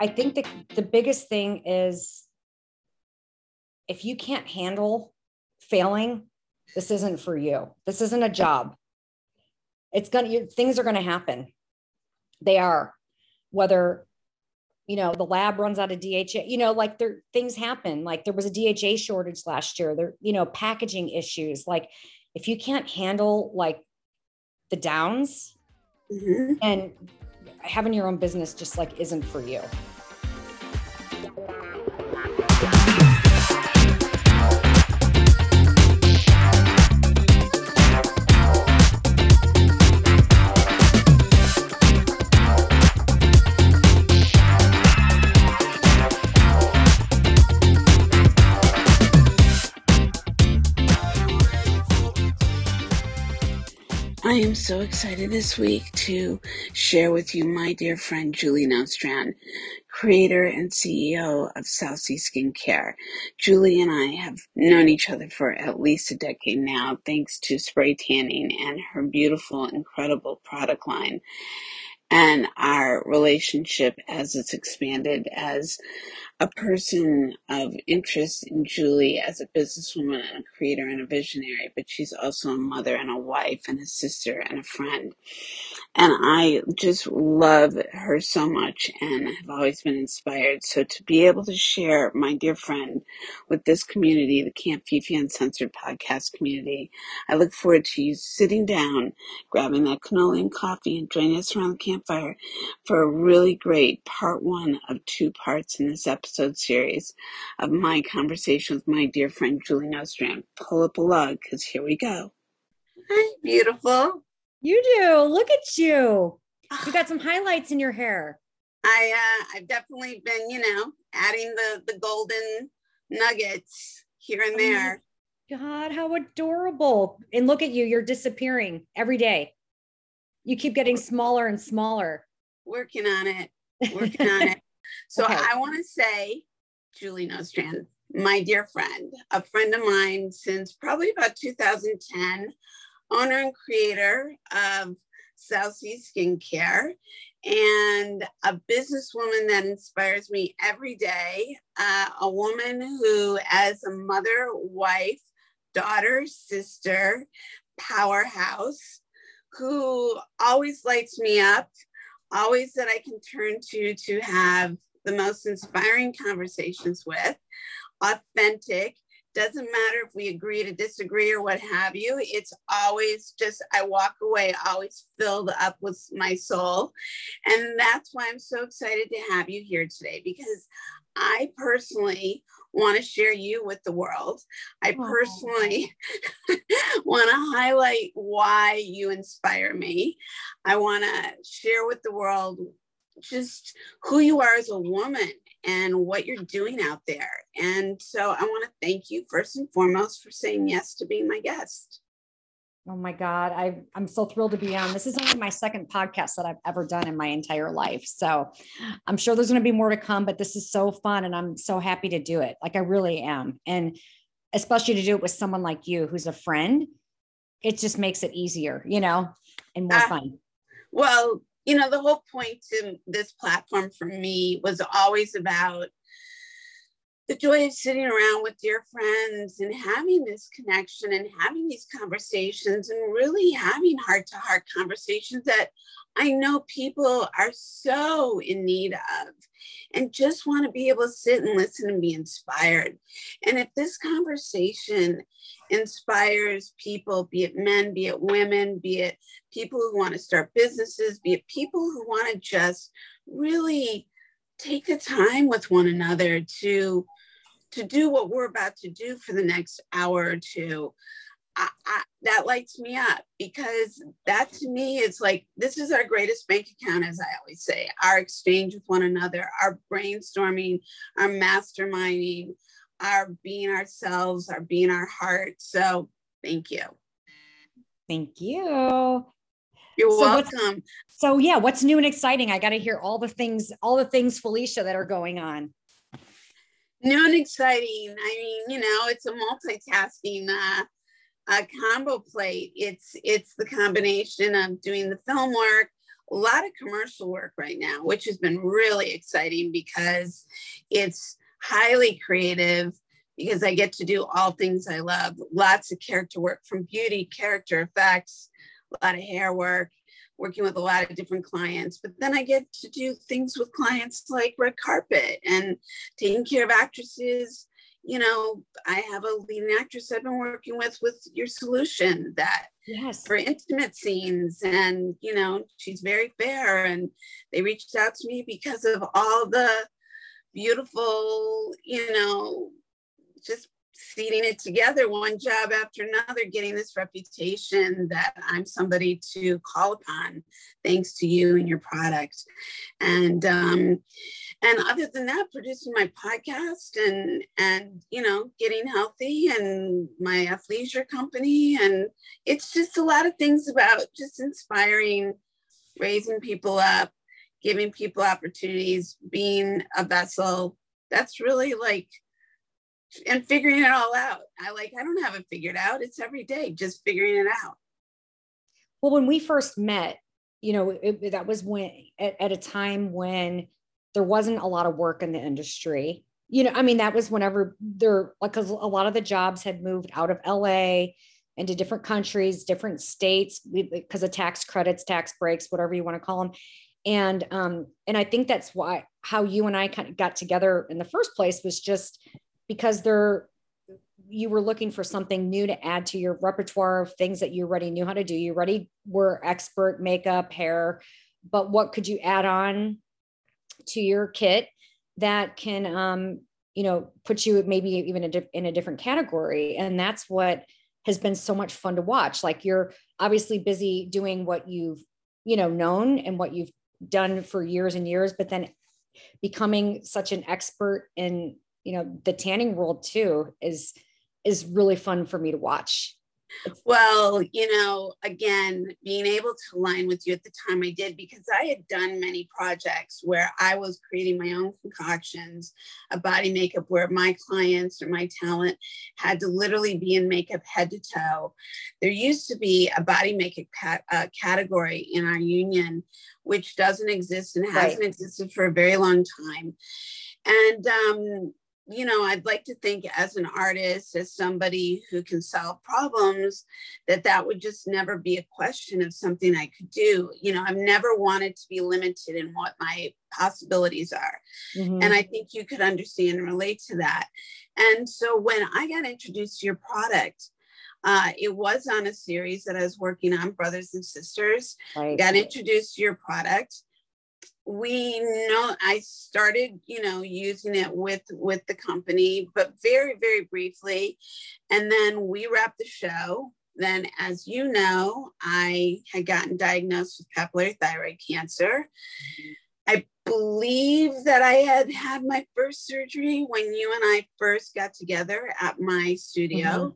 I think that the biggest thing is if you can't handle failing, this isn't for you. This isn't a job. It's gonna things are gonna happen. They are, whether you know the lab runs out of DHA, you know, like there things happen. Like there was a DHA shortage last year. There, you know, packaging issues. Like if you can't handle like the downs mm-hmm. and having your own business just like isn't for you. Am so excited this week to share with you my dear friend Julie Nostrand, creator and CEO of South Sea Skincare. Julie and I have known each other for at least a decade now, thanks to spray tanning and her beautiful, incredible product line. And our relationship as it's expanded as a person of interest in Julie as a businesswoman and a creator and a visionary, but she's also a mother and a wife and a sister and a friend. And I just love her so much and have always been inspired. So to be able to share my dear friend with this community, the Camp Fifi Uncensored podcast community, I look forward to you sitting down, grabbing that cannoli and coffee and joining us around the campfire for a really great part one of two parts in this episode series of my conversation with my dear friend Julie Nostrand. Pull up a lug because here we go. Hi, beautiful. You do. Look at you. You got some highlights in your hair. I uh, I've definitely been, you know, adding the the golden nuggets here and oh there. Oh God, how adorable. And look at you, you're disappearing every day. You keep getting smaller and smaller. Working on it. Working on it. So okay. I want to say, Julie Nostrand, my dear friend, a friend of mine since probably about 2010 owner and creator of South Sea Skincare and a businesswoman that inspires me every day. Uh, a woman who, as a mother, wife, daughter, sister, powerhouse, who always lights me up, always that I can turn to to have the most inspiring conversations with, authentic, doesn't matter if we agree to disagree or what have you. It's always just, I walk away always filled up with my soul. And that's why I'm so excited to have you here today because I personally want to share you with the world. I personally want to highlight why you inspire me. I want to share with the world just who you are as a woman and what you're doing out there. And so I want to thank you first and foremost for saying yes to being my guest. Oh my God. I, I'm so thrilled to be on. This is only my second podcast that I've ever done in my entire life. So I'm sure there's going to be more to come, but this is so fun and I'm so happy to do it. Like I really am. And especially to do it with someone like you who's a friend, it just makes it easier, you know, and more uh, fun. Well, you know, the whole point to this platform for me was always about the joy of sitting around with dear friends and having this connection and having these conversations and really having heart to heart conversations that I know people are so in need of and just want to be able to sit and listen and be inspired. And if this conversation inspires people, be it men, be it women, be it people who want to start businesses, be it people who want to just really take the time with one another to to do what we're about to do for the next hour or two. I, I, that lights me up because that to me is like this is our greatest bank account as i always say our exchange with one another our brainstorming our masterminding our being ourselves our being our heart. So thank you. Thank you. You're so welcome. So yeah what's new and exciting? I got to hear all the things all the things felicia that are going on. New and exciting. I mean you know it's a multitasking uh a combo plate. It's it's the combination of doing the film work, a lot of commercial work right now, which has been really exciting because it's highly creative because I get to do all things I love. Lots of character work from beauty, character effects, a lot of hair work, working with a lot of different clients. But then I get to do things with clients like red carpet and taking care of actresses. You know, I have a leading actress I've been working with with your solution that yes for intimate scenes and you know she's very fair and they reached out to me because of all the beautiful you know just feeding it together one job after another getting this reputation that i'm somebody to call upon thanks to you and your product. And um and other than that producing my podcast and and you know getting healthy and my athleisure company. And it's just a lot of things about just inspiring raising people up giving people opportunities being a vessel that's really like and figuring it all out. I like, I don't have it figured out. It's every day just figuring it out. Well, when we first met, you know, it, that was when at, at a time when there wasn't a lot of work in the industry. You know, I mean, that was whenever there, like a, a lot of the jobs had moved out of LA into different countries, different states because of tax credits, tax breaks, whatever you want to call them. And um, and I think that's why how you and I kind of got together in the first place was just because they're you were looking for something new to add to your repertoire of things that you already knew how to do. You already were expert makeup, hair, but what could you add on to your kit that can, um, you know, put you maybe even in a different category? And that's what has been so much fun to watch. Like you're obviously busy doing what you've, you know, known and what you've done for years and years, but then becoming such an expert in you know the tanning world too is is really fun for me to watch well you know again being able to align with you at the time i did because i had done many projects where i was creating my own concoctions of body makeup where my clients or my talent had to literally be in makeup head to toe there used to be a body makeup cat, uh, category in our union which doesn't exist and hasn't right. existed for a very long time and um, you know, I'd like to think as an artist, as somebody who can solve problems, that that would just never be a question of something I could do. You know, I've never wanted to be limited in what my possibilities are. Mm-hmm. And I think you could understand and relate to that. And so when I got introduced to your product, uh, it was on a series that I was working on, Brothers and Sisters. Right. Got introduced to your product we know i started you know using it with with the company but very very briefly. And then we wrapped the show. Then as you know i had gotten diagnosed with papillary thyroid cancer. I believe that i had had my first surgery when you and i first got together at my studio. Mm-hmm.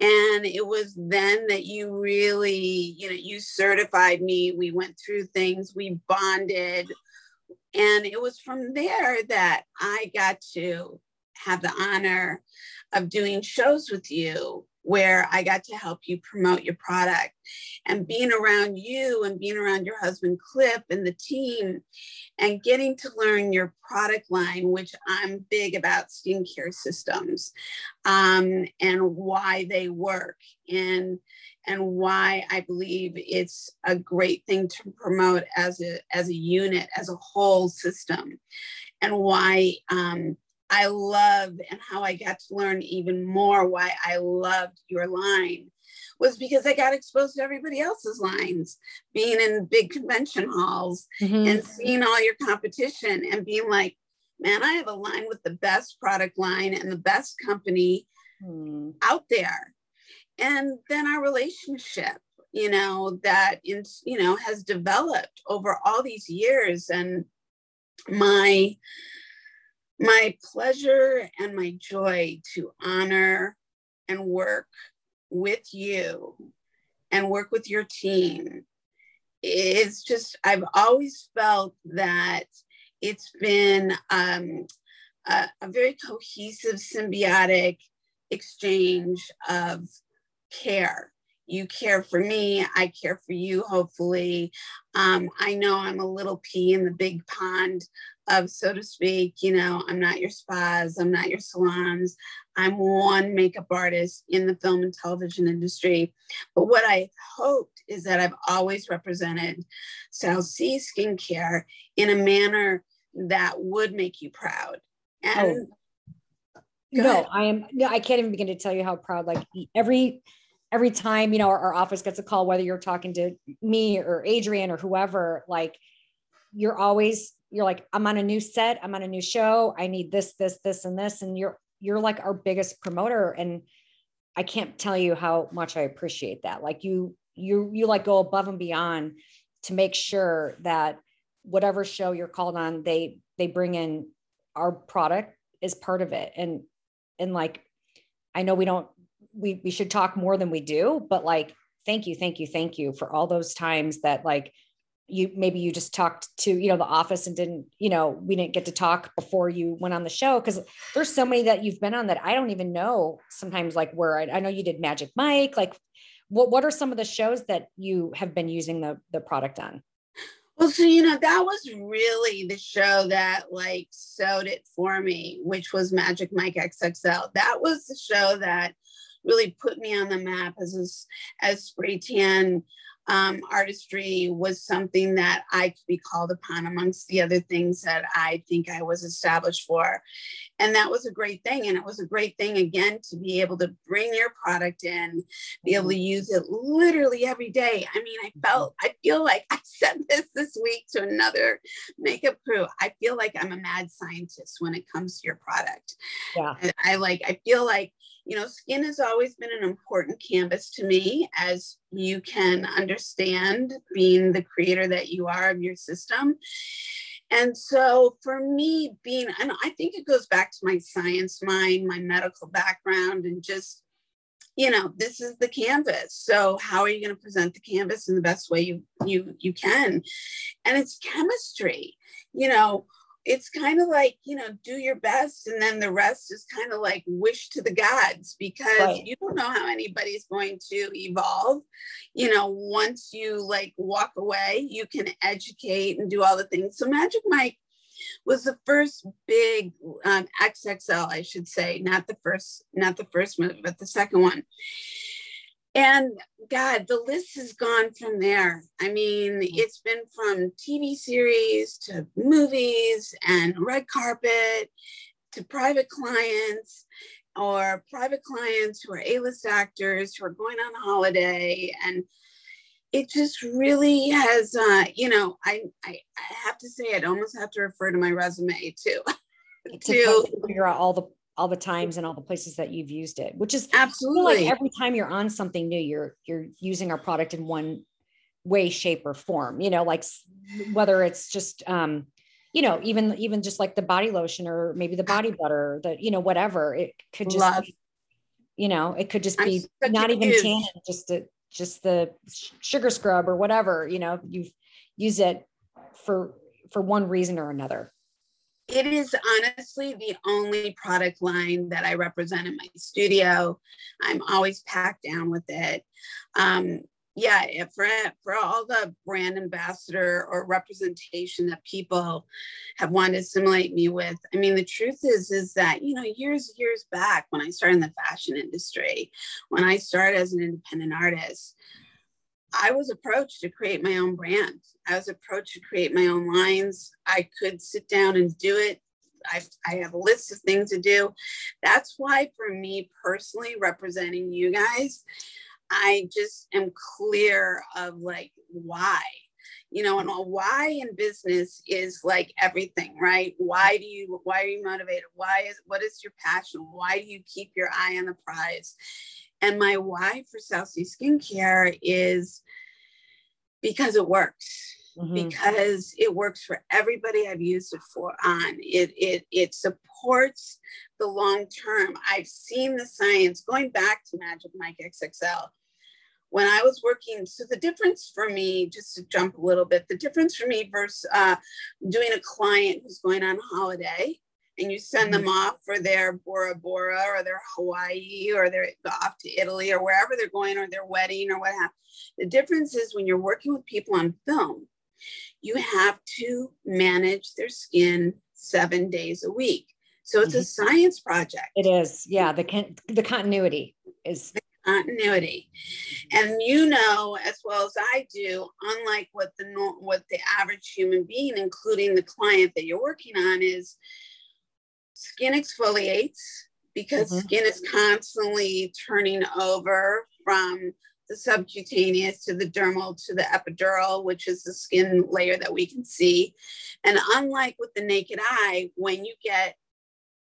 And it was then that you really, you know, you certified me. We went through things, we bonded. And it was from there that I got to have the honor of doing shows with you where I got to help you promote your product. And being around you and being around your husband Cliff and the team and getting to learn your product line, which I'm big about skincare systems um, and why they work and and why I believe it's a great thing to promote as a as a unit, as a whole system, and why um, I love and how I got to learn even more why I loved your line was because I got exposed to everybody else's lines, being in big convention halls mm-hmm. and seeing all your competition and being like, man, I have a line with the best product line and the best company mm. out there. And then our relationship, you know, that in, you know, has developed over all these years. And my my pleasure and my joy to honor and work with you and work with your team is just, I've always felt that it's been um, a, a very cohesive, symbiotic exchange of care. you care for me i care for you hopefully um, i know i'm a little pea in the big pond of so to speak you know i'm not your spas i'm not your salons. I'm one makeup artist in the film and television industry. But what i hoped is that i've always represented south sea skincare in a manner that would make you proud. And oh. no i am no i can't even begin to tell you how proud like every every time you know our, our office gets a call whether you're talking to me or adrian or whoever like you're always you're like i'm on a new set i'm on a new show i need this this this and this and you're you're like our biggest promoter and i can't tell you how much i appreciate that. Like you you you like go above and beyond to make sure that whatever show you're called on they they bring in our product is part of it. And and like i know we don't we we should talk more than we do but like thank you thank you thank you for all those times that like you maybe you just talked to you know the office and didn't you know we didn't get to talk before you went on the show because there's so many that you've been on that i don't even know sometimes like where I, I, know you did magic mike like what, what are some of the shows that you have been using the the product on? Well so you know that was really the show that like sewed it for me which was magic mike xxl that was the show that really put me on the map as as spray tan um, artistry was something that I could be called upon amongst the other things that I think I was established for. And that was a great thing. And it was a great thing, again, to be able to bring your product in, be able to use it literally every day. I mean, I felt, I feel like I said this this week to another makeup crew. I feel like I'm a mad scientist when it comes to your product. Yeah. And I like, I feel like, you know, skin has always been an important canvas to me, as you can understand, being the creator that you are of your system. And so for me, being, and I think it goes back to my science mind, my medical background, and just, you know, this is the canvas. So how are you going to present the canvas in the best way you you you can? And it's chemistry. You know, it's kind of like you know do your best and then the rest is kind of like wish to the gods because right. you don't know how anybody's going to evolve. You know once you like walk away you can educate and do all the things. So magic mike was the first big um, xxl i should say not the first not the first movie but the second one and God, the list has gone from there. I mean, mm. it's been from TV series to movies and red carpet to private clients or private clients who are A-list actors who are going on holiday. And it just really has, uh, you know, I, I, I have to say, I'd almost have to refer to my resume too. to, to figure out all the all the times and all the places that you've used it, which is absolutely like every time you're on something new, you're you're using our product in one way, shape, or form. You know, like whether it's just um, you know, even even just like the body lotion or maybe the body butter, the you know, whatever. It could just Love. Be, you know, it could just be not even tan, just a, just the sugar scrub or whatever. You know, you've used it for for one reason or another it is honestly the only product line that I represent in my studio. I'm always packed down with it. Um, yeah, for for all the brand ambassador or representation that people have wanted to assimilate me with, I mean, the truth is is that you know years years back when I started in the fashion industry, when I started as an independent artist, I was approached to create my own brand. I was approached to create my own lines. I could sit down and do it. I, I have a list of things to do. That's why, for me personally, representing you guys, I just am clear of like why. You know, and why in business is like everything, right? Why do you, why are you motivated? Why is, what is your passion? Why do you keep your eye on the prize? And my why for South Sea Skincare is because it works. Mm-hmm. Because it works for everybody I've used it for on. It it it supports the long term. I've seen the science going back to Magic Mike XXL. When I was working, so the difference for me, just to jump a little bit, the difference for me versus uh, doing a client who's going on holiday and you send them mm-hmm. off for their Bora Bora or their Hawaii or they're off to Italy or wherever they're going or their wedding or what have. The difference is when you're working with people on film, you have to manage their skin seven days a week. So it's mm-hmm. a science project. It is. Yeah. The, con- the continuity is. The continuity. And you know as well as I do, unlike what the what the average human being, including the client that you're working on, is skin exfoliates because mm-hmm. skin is constantly turning over from the subcutaneous to the dermal to the epidermal, which is the skin layer that we can see. And unlike with the naked eye, when you get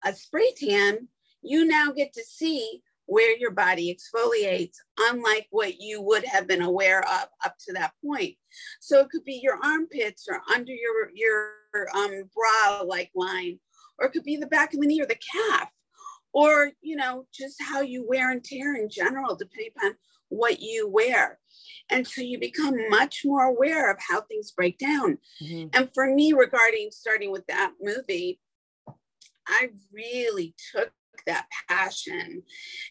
a spray tan, you now get to see where your body exfoliates, unlike what you would have been aware of up to that point. So it could be your armpits or under your, your um, bra like line, or it could be the back of the knee or the calf, or, you know, just how you wear and tear in general, depending upon what you wear. And so you become much more aware of how things break down. Mm-hmm. And for me, regarding starting with that movie, I really took that passion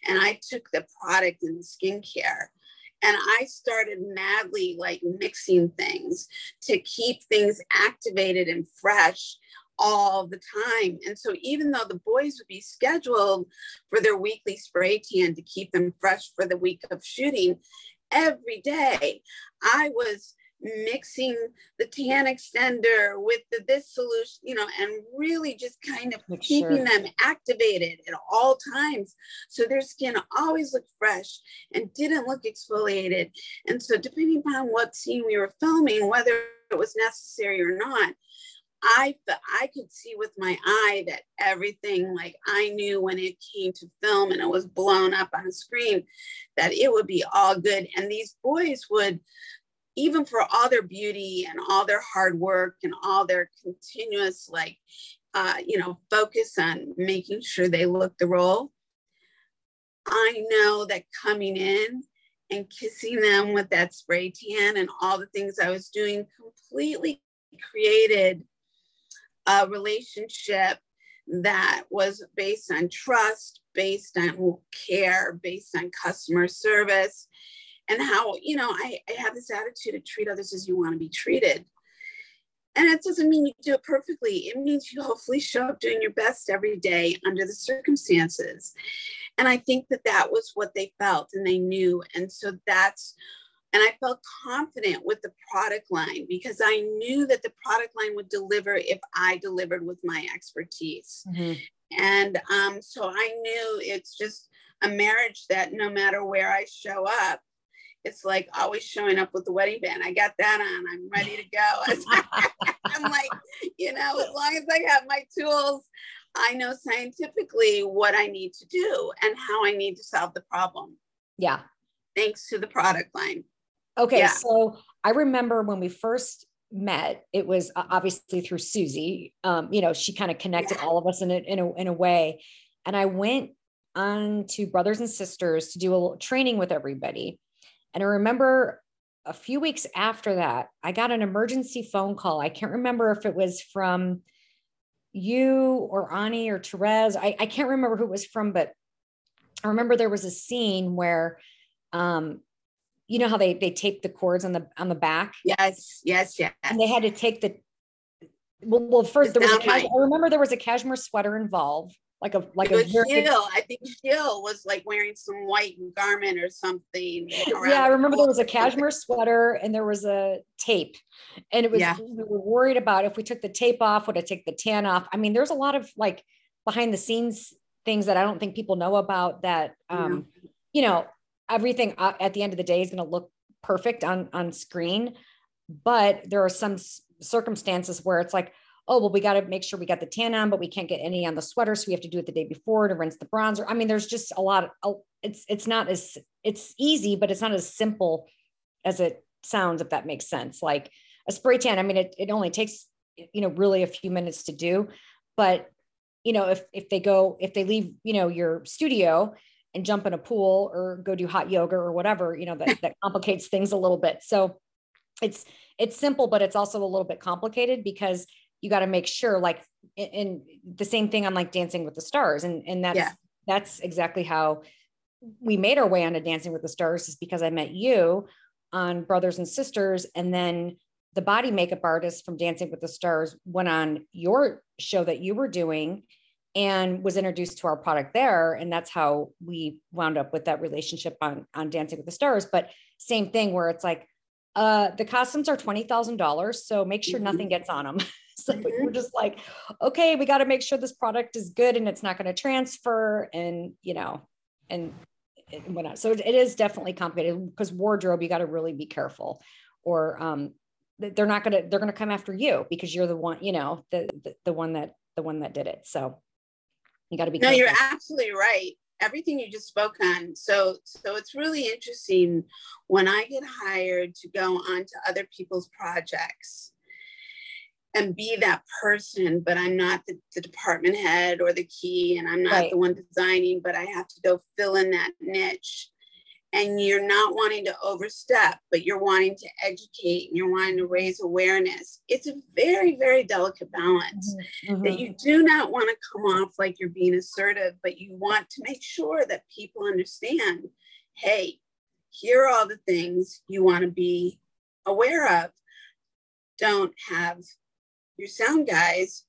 and I took the product and skincare and I started madly like mixing things to keep things activated and fresh all the time. And so even though the boys would be scheduled for their weekly spray tan to keep them fresh for the week of shooting, every day I was mixing the tan extender with the, this solution, you know, and really just kind of Make keeping sure. them activated at all times. So their skin always looked fresh and didn't look exfoliated. And so depending upon what scene we were filming, whether it was necessary or not, I I could see with my eye that everything like I knew when it came to film and it was blown up on screen that it would be all good. And these boys would even for all their beauty and all their hard work and all their continuous like uh, you know focus on making sure they look the role i know that coming in and kissing them with that spray tan and all the things i was doing completely created a relationship that was based on trust based on care based on customer service and how you know I, I have this attitude to treat others as you want to be treated. And it doesn't mean you do it perfectly. It means you hopefully show up doing your best every day under the circumstances. And i think that that was what they felt and they knew. And so that's and i felt confident with the product line because i knew that the product line would deliver if i delivered with my expertise mm-hmm. and um, so i knew it's just a marriage that no matter where i show up it's like always showing up with the wedding band. I got that on. I'm ready to go. I'm like, you know, as long as I have my tools, I know scientifically what I need to do and how I need to solve the problem. Yeah. Thanks to the product line. Okay. Yeah. So I remember when we first met, it was obviously through Susie. Um, you know, she kind of connected yeah. all of us in a, in a, in a way. And I went on to Brothers and Sisters to do a little training with everybody. And I remember a few weeks after that, I got an emergency phone call. I can't remember if it was from you or Ani or Therese. I, I can't remember who it was from, but I remember there was a scene where um, you know how they they tape the cords on the on the back? Yes, yes, yes. And they had to take the well, well first there was a I remember there was a cashmere sweater involved like a like a Jill. I think Jill was like wearing some white garment or something. Yeah, I remember there was a cashmere sweater and there was a tape, and it was yeah. we were worried about if we took the tape off, would it take the tan off? I mean, there's a lot of like behind the scenes things that I don't think people know about. That um, yeah. you know, everything at the end of the day is going to look perfect on on screen, but there are some circumstances where it's like oh well we got to make sure we got the tan on but we can't get any on the sweater so we have to do it the day before to rinse the bronzer. I mean there's just a lot of it's it's not as it's easy but it's not as simple as it sounds if that makes sense. Like a spray tan i mean it, it only takes you know really a few minutes to do. But you know if if they go if they leave you know your studio and jump in a pool or go do hot yoga or whatever you know that, that complicates things a little bit so it's it's simple but it's also a little bit complicated because you got to make sure like and the same thing on like dancing with the stars and and that's yeah. that's exactly how we made our way onto dancing with the stars is because i met you on brothers and sisters and then the body makeup artist from dancing with the stars went on your show that you were doing and was introduced to our product there. And that's how we wound up with that relationship on on dancing with the stars. But same thing where it's like uh the costumes are $20000 so make sure mm-hmm. nothing gets on them so mm-hmm. we're just like okay we got to make sure this product is good and it's not going to transfer and you know and, and whatnot. So it is definitely complicated because wardrobe you got to really be careful. Or um they're not going to they're going to come after you because you're the one you know the, the the one that the one that did it. So you got to be no careful. you're absolutely right everything you just spoke on so so it's really interesting when i get hired to go on to other people's projects and be that person but i'm not the, the department head or the key and i'm not right. the one designing but i have to go fill in that niche and you're not wanting to overstep, but you're wanting to educate and you're wanting to raise awareness. It's a very, very delicate balance mm-hmm. that you do not want to come off like you're being assertive, but you want to make sure that people understand hey, here are all the things you want to be aware of. Don't have your sound guys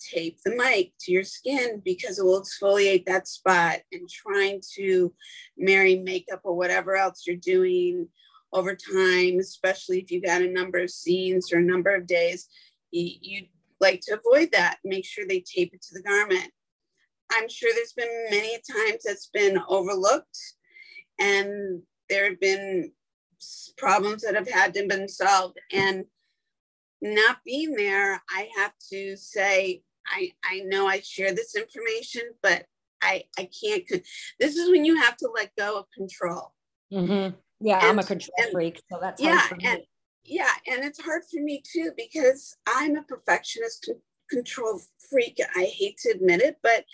tape the mic to your skin because it will exfoliate that spot and trying to marry makeup or whatever else you're doing over time, especially if you've got a number of scenes or a number of days, you, you like to avoid that. Make sure they tape it to the garment. I'm sure there's been many times that's been overlooked and there have been problems that have had to been solved. And not being there, I have to say, I, I know I share this information, but I, I can't. This is when you have to let go of control. Mm-hmm. Yeah, and, I'm a control and, freak, so that's yeah, and yeah, and it's hard for me too because I'm a perfectionist control freak. I hate to admit it, but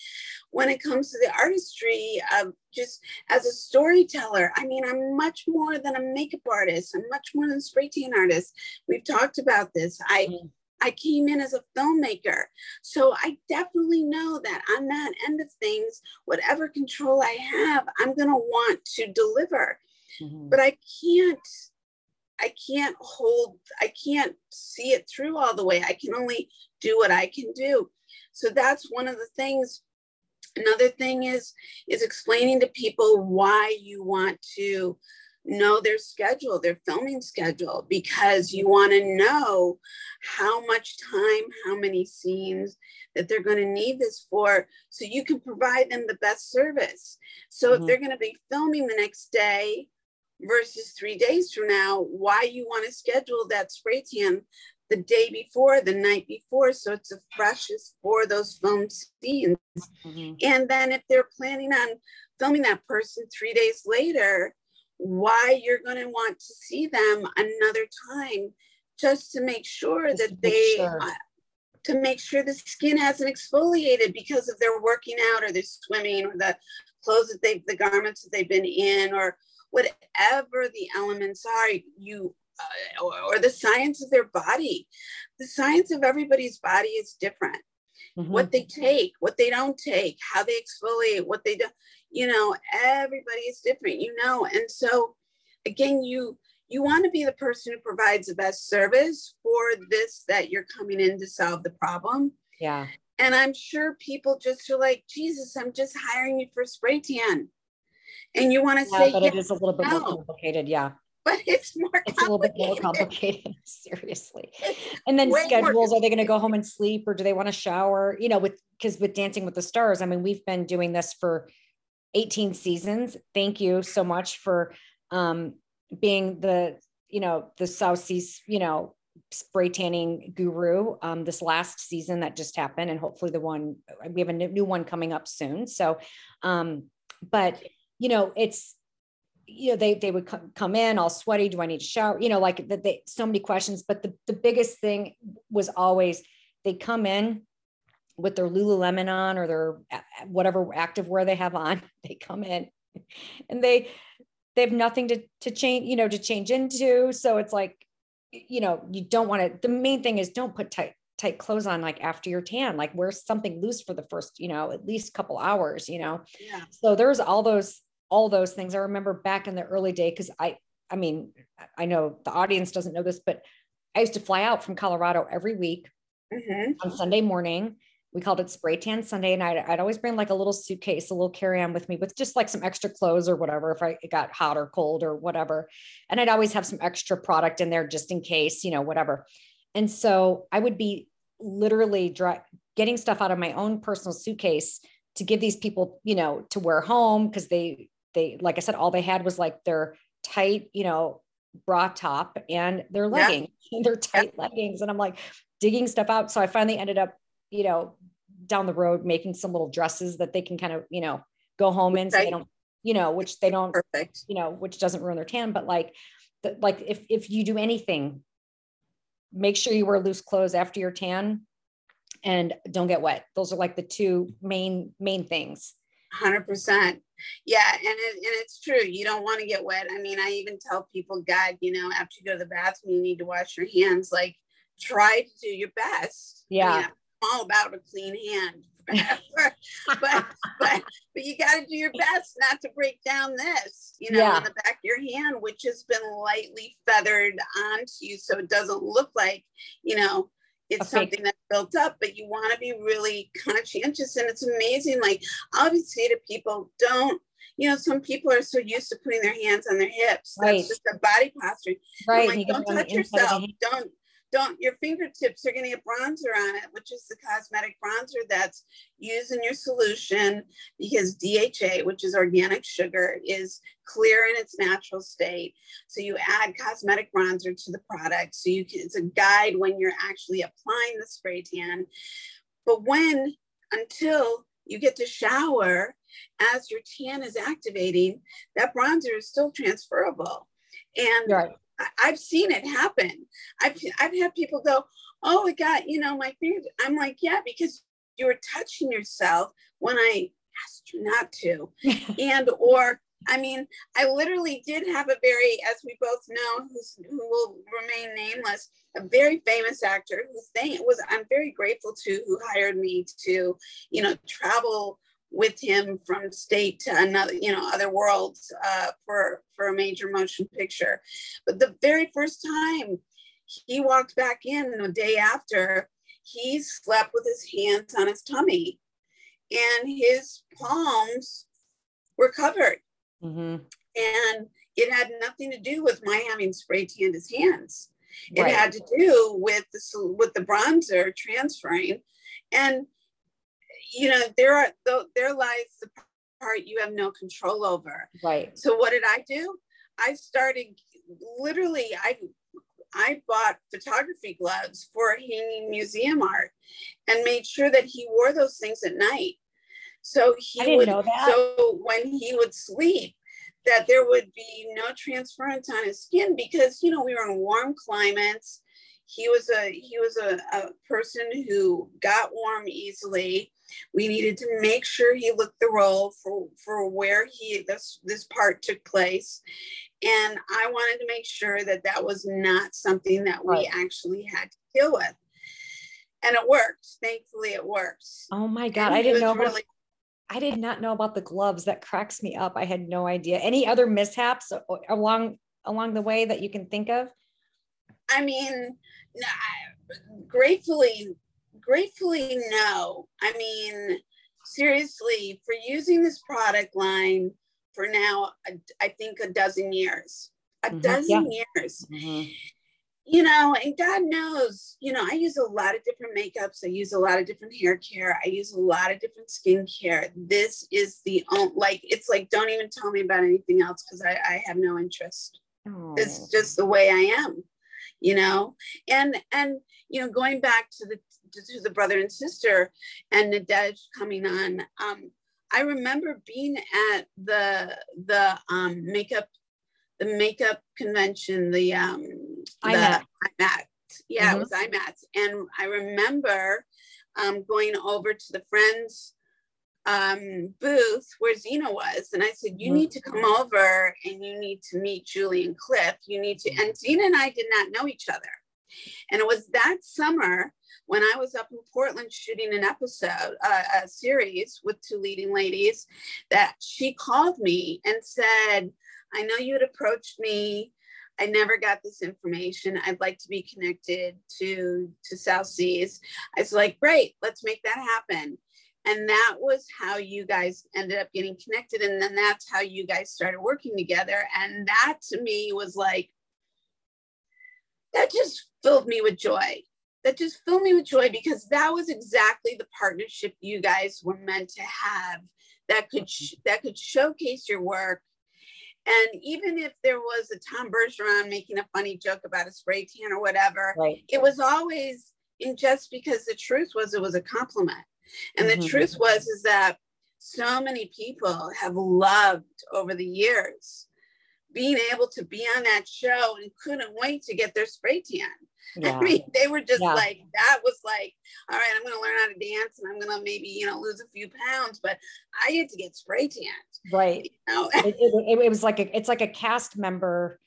when it comes to the artistry of just as a storyteller, I mean, I'm much more than a makeup artist. I'm much more than a spray tan artist. We've talked about this. I mm-hmm. I came in as a filmmaker. So I definitely know that on that end of things, whatever control I have, I'm going to want to deliver. Mm-hmm. But I can't I can't hold I can't see it through all the way. I can only do what I can do. So that's one of the things another thing is is explaining to people why you want to know their schedule, their filming schedule, because you want to know how much time, how many scenes that they're going to need this for, so you can provide them the best service. So mm-hmm. if they're going to be filming the next day versus three days from now, why you want to schedule that spray tan the day before, the night before, so it's the freshest for those film scenes. Mm-hmm. And then if they're planning on filming that person three days later, why you're going to want to see them another time just to make sure just that they sure. Uh, to make sure the skin hasn't exfoliated because of their working out or they're swimming or the clothes that they the garments that they've been in or whatever the elements are you uh, or, or, the science of their body the science of everybody's body is different mm-hmm. what they take what they don't take how they exfoliate what they do you know everybody is different you know? And so again you you want to be the person who provides the best service for this that you're coming in to solve the problem. Yeah. And i'm sure people just are like jesus i'm just hiring you for spray tan. And you want to yeah, say but it is a little bit no. more complicated yeah. But it's more it's a little bit more complicated. seriously. And then schedules are they going to go home and sleep or do they want to shower? You know with because with dancing with the stars i mean we've been doing this for 18 seasons. Thank you so much for um, being the, you know, the South Seas, you know, spray tanning guru um, this last season that just happened. And hopefully the one, we have a new one coming up soon. So, um, but, you know, it's, you know, they, they would come in all sweaty. Do I need to shower? You know, like that they, so many questions, but the, the biggest thing was always they come in with their Lululemon on or their whatever activewear they have on, they come in and they they have nothing to to change, you know, to change into. So it's like, you know, you don't want to. The main thing is don't put tight tight clothes on like after your tan like wear something loose for the first you know at least couple hours you know yeah so there's all those all those things i remember back in the early day because i i mean i know the audience doesn't know this but i used to fly out from colorado every week mm-hmm. on sunday morning we called it spray tan sunday and I'd, I'd always bring like a little suitcase a little carry-on with me with just like some extra clothes or whatever if i got hot or cold or whatever and i'd always have some extra product in there just in case you know whatever and so I would be literally dry, getting stuff out of my own personal suitcase to give these people, you know, to wear home because they, they, like I said, all they had was like their tight, you know, bra top and their leggings, yeah. their tight yeah. leggings. And I'm like digging stuff out. So I finally ended up, you know, down the road making some little dresses that they can kind of, you know, go home in so they don't, you know, which they don't, Perfect. you know, which doesn't ruin their tan. But like, the, like if if you do anything make sure you wear loose clothes after your tan and don't get wet. Those are like the two main main things. 100%. Yeah, and it, and it's true. You don't want to get wet. I mean, I even tell people, God, you know, after you go to the bathroom, you need to wash your hands. Like, try to do your best. Yeah. I mean, I'm all about a clean hand but but but you got to do your best not to break down this, you know, yeah. on the back of your hand, which has been lightly feathered onto you, so it doesn't look like, you know, it's something that's built up. But you want to be really conscientious, and it's amazing. Like I'll say to people, don't you know, some people are so used to putting their hands on their hips. That's right. just a body posture. Right. Like, don't touch yourself. Don't don't your fingertips are going to get bronzer on it which is the cosmetic bronzer that's used in your solution because dha which is organic sugar is clear in its natural state. So you add cosmetic bronzer to the product so you can it's a guide when you're actually applying the spray tan. But when until you get to shower as your tan is activating that bronzer is still transferable. And right. I've seen it happen. I've I've had people go, "Oh, my God, you know my fingers." I'm like, "Yeah," because you were touching yourself when I asked you not to, and or I mean, I literally did have a very, as we both know, who's, who will remain nameless, a very famous actor who was I'm very grateful to, who hired me to, you know, travel with him from state to another, you know, other worlds uh, for for a major motion picture. But the very first time he walked back in the day after, he slept with his hands on his tummy, and his palms were covered, mm-hmm. and it had nothing to do with my having spray tanned his hands. Right. It had to do with the with the bronzer transferring, and you know, there are there lies the part you have no control over. Right. So what did I do? I started literally I I bought photography gloves for hanging museum art and made sure that he wore those things at night. So he would so when he would sleep, that there would be no transference on his skin because you know we were in warm climates. He was a he was a, a person who got warm easily. We needed to make sure he looked the role for, for where he this this part took place, and I wanted to make sure that that was not something that we right. actually had to deal with. And it worked. Thankfully, it worked. Oh my god, and I didn't know. Really- I did not know about the gloves. That cracks me up. I had no idea. Any other mishaps along along the way that you can think of? I mean, gratefully, gratefully, no. I mean, seriously, for using this product line for now, I think a dozen years, a mm-hmm. dozen yeah. years. Mm-hmm. You know, and God knows, you know, I use a lot of different makeups. I use a lot of different hair care. I use a lot of different skincare. This is the only, like, it's like, don't even tell me about anything else because I, I have no interest. Oh. It's just the way I am you know and and you know going back to the to the brother and sister and Nadej coming on um i remember being at the the um makeup the makeup convention the um IMAT. the yeah mm-hmm. it was IMAT and i remember um going over to the friends um, booth where Zena was. And I said, You need to come over and you need to meet Julie and Cliff. You need to. And Zena and I did not know each other. And it was that summer when I was up in Portland shooting an episode, uh, a series with two leading ladies, that she called me and said, I know you had approached me. I never got this information. I'd like to be connected to to South Seas. I was like, great, let's make that happen. And that was how you guys ended up getting connected. And then that's how you guys started working together. And that to me was like, that just filled me with joy. That just filled me with joy because that was exactly the partnership you guys were meant to have that could sh- that could showcase your work and even if there was a Tom Bergeron making a funny joke about a spray tan or whatever, right. it was always in just because the truth was it was a compliment. And mm-hmm. the truth was is that so many people have loved over the years being able to be on that show and couldn't wait to get their spray tan. Yeah. I mean, they were just yeah. like, that was like, all right, I'm going to learn how to dance and I'm going to maybe, you know, lose a few pounds, but I get to get spray tanned. Right. You know? it, it, it, was like, a, it's like a cast member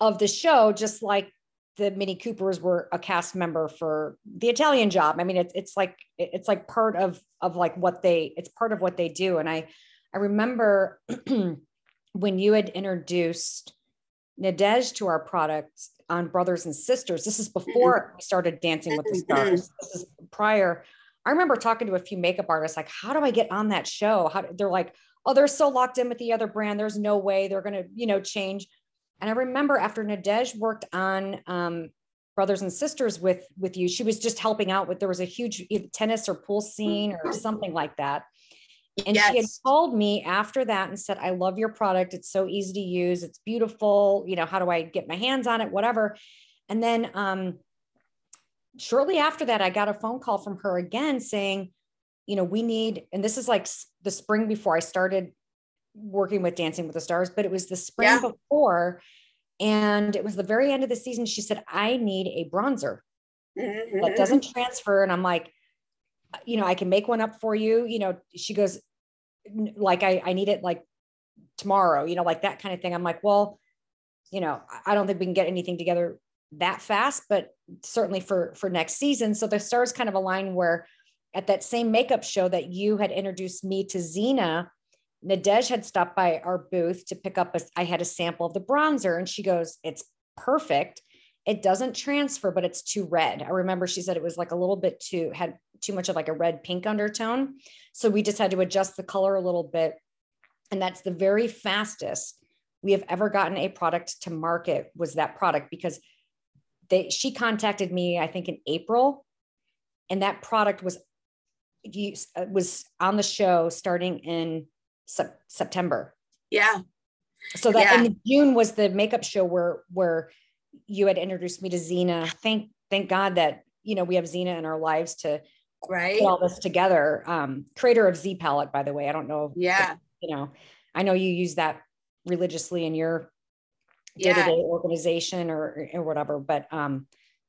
of the show, just like the Mini Coopers were a cast member for the Italian job. I mean, it's, it's like, it's like part of, of like what they, it's part of what they do. And I, I remember when you had introduced Nadej to our products on Brothers and Sisters. This is before mm-hmm. I started Dancing with the Stars. This is prior. I remember talking to a few makeup artists, like, how do I get on that show? How they're like, oh, they're so locked in with the other brand. There's no way they're gonna, you know, change. And I remember after Nadej worked on um, Brothers and Sisters with with you, she was just helping out with. There was a huge tennis or pool scene or something like that. And yes. she had called me after that and said, I love your product. It's so easy to use. It's beautiful. You know, how do I get my hands on it? Whatever. And then um, shortly after that, I got a phone call from her again saying, you know, we need, and this is like the spring before I started working with Dancing with the Stars, but it was the spring yeah. before. And it was the very end of the season. She said, I need a bronzer mm-hmm. that doesn't transfer. And I'm like, you know, I can make one up for you. You know, she goes, like, I, I need it like tomorrow, you know, like that kind of thing. I'm like, well, you know, I don't think we can get anything together that fast, but certainly for, for next season. So the stars kind of align where at that same makeup show that you had introduced me to Zena, Nadej had stopped by our booth to pick up a, I had a sample of the bronzer and she goes, it's perfect. It doesn't transfer, but it's too red. I remember she said it was like a little bit too, had too much of like a red pink undertone. So we just had to adjust the color a little bit. And that's the very fastest we have ever gotten a product to market was that product because they she contacted me I think in April and that product was uh, was on the show starting in se- September. Yeah. So that yeah. in June was the makeup show where where you had introduced me to Zena. Thank thank God that you know we have Zena in our lives to right put all this together um creator of z palette by the way i don't know yeah if, you know i know you use that religiously in your day-to-day yeah. organization or or whatever but um